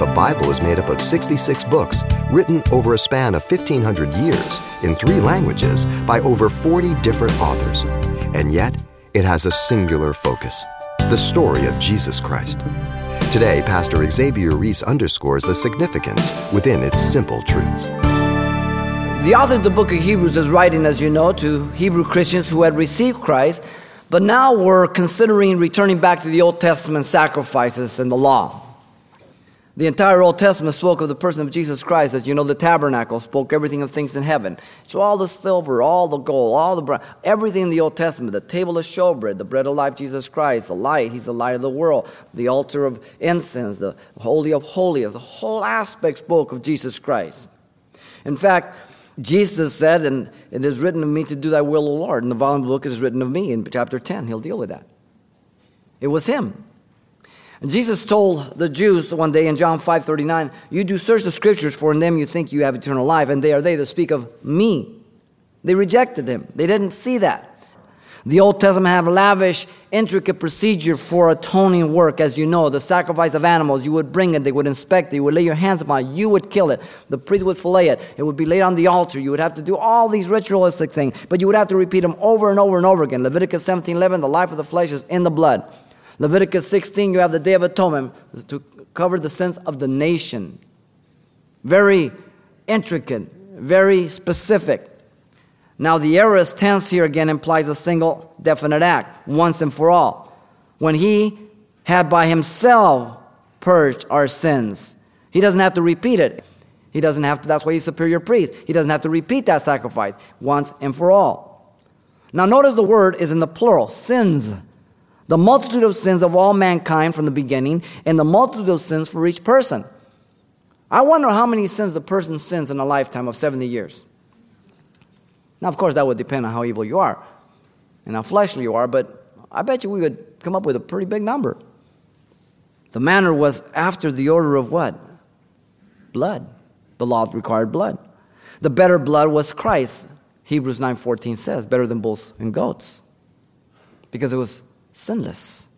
the Bible is made up of 66 books written over a span of 1,500 years in three languages by over 40 different authors. And yet, it has a singular focus the story of Jesus Christ. Today, Pastor Xavier Ries underscores the significance within its simple truths. The author of the book of Hebrews is writing, as you know, to Hebrew Christians who had received Christ, but now were considering returning back to the Old Testament sacrifices and the law. The entire Old Testament spoke of the person of Jesus Christ. As you know, the tabernacle spoke everything of things in heaven. So all the silver, all the gold, all the everything in the Old Testament, the table of showbread, the bread of life, Jesus Christ, the light, he's the light of the world, the altar of incense, the holy of holies, the whole aspect spoke of Jesus Christ. In fact, Jesus said, and it is written of me to do thy will, O Lord. In the volume of the book, it is written of me in chapter 10. He'll deal with that. It was him. Jesus told the Jews one day in John 5 39, You do search the scriptures, for in them you think you have eternal life, and they are they that speak of me. They rejected him. They didn't see that. The Old Testament have lavish, intricate procedure for atoning work. As you know, the sacrifice of animals, you would bring it, they would inspect it, you would lay your hands upon it, you would kill it, the priest would fillet it, it would be laid on the altar. You would have to do all these ritualistic things, but you would have to repeat them over and over and over again. Leviticus 17 11, the life of the flesh is in the blood. Leviticus 16, you have the Day of Atonement to cover the sins of the nation. Very intricate, very specific. Now, the aorist tense here again implies a single definite act, once and for all. When he had by himself purged our sins, he doesn't have to repeat it. He doesn't have to, that's why he's superior priest. He doesn't have to repeat that sacrifice once and for all. Now, notice the word is in the plural sins. The multitude of sins of all mankind from the beginning, and the multitude of sins for each person. I wonder how many sins a person sins in a lifetime of 70 years. Now, of course, that would depend on how evil you are and how fleshly you are, but I bet you we could come up with a pretty big number. The manner was after the order of what? Blood. The law required blood. The better blood was Christ. Hebrews 9:14 says, better than bulls and goats. Because it was sinless.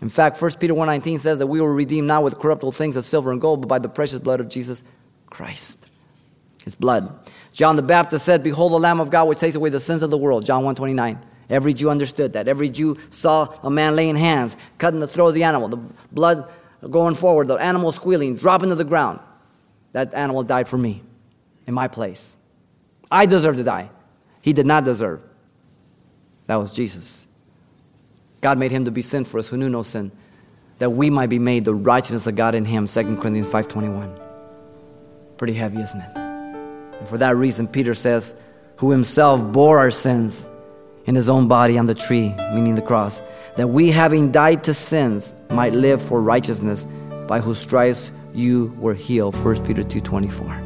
In fact, 1 Peter 1:19 says that we were redeemed not with corruptible things as silver and gold, but by the precious blood of Jesus Christ. His blood. John the Baptist said, Behold the Lamb of God which takes away the sins of the world. John 129. Every Jew understood that. Every Jew saw a man laying hands, cutting the throat of the animal, the blood going forward, the animal squealing, dropping to the ground. That animal died for me, in my place. I deserve to die. He did not deserve. That was Jesus. God made him to be sin for us who knew no sin, that we might be made the righteousness of God in him, 2 Corinthians 5.21. Pretty heavy, isn't it? And for that reason, Peter says, who himself bore our sins in his own body on the tree, meaning the cross, that we, having died to sins, might live for righteousness, by whose stripes you were healed. 1 Peter 2.24.